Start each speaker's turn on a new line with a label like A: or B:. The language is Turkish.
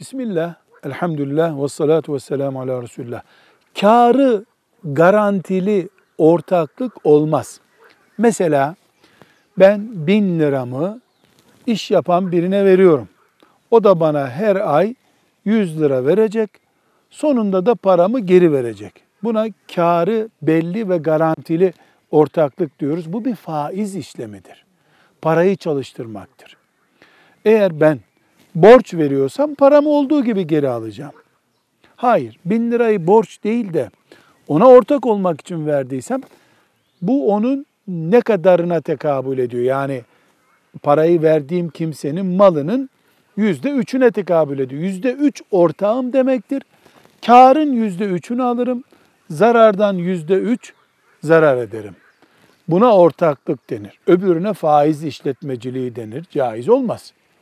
A: Bismillah, elhamdülillah ve salatu ve selamu ala Resulullah. Karı garantili ortaklık olmaz. Mesela ben bin liramı iş yapan birine veriyorum. O da bana her ay 100 lira verecek. Sonunda da paramı geri verecek. Buna karı belli ve garantili ortaklık diyoruz. Bu bir faiz işlemidir. Parayı çalıştırmaktır. Eğer ben borç veriyorsam paramı olduğu gibi geri alacağım. Hayır, bin lirayı borç değil de ona ortak olmak için verdiysem bu onun ne kadarına tekabül ediyor? Yani parayı verdiğim kimsenin malının yüzde üçüne tekabül ediyor. Yüzde üç ortağım demektir. Karın yüzde üçünü alırım. Zarardan yüzde üç zarar ederim. Buna ortaklık denir. Öbürüne faiz işletmeciliği denir. Caiz olmaz.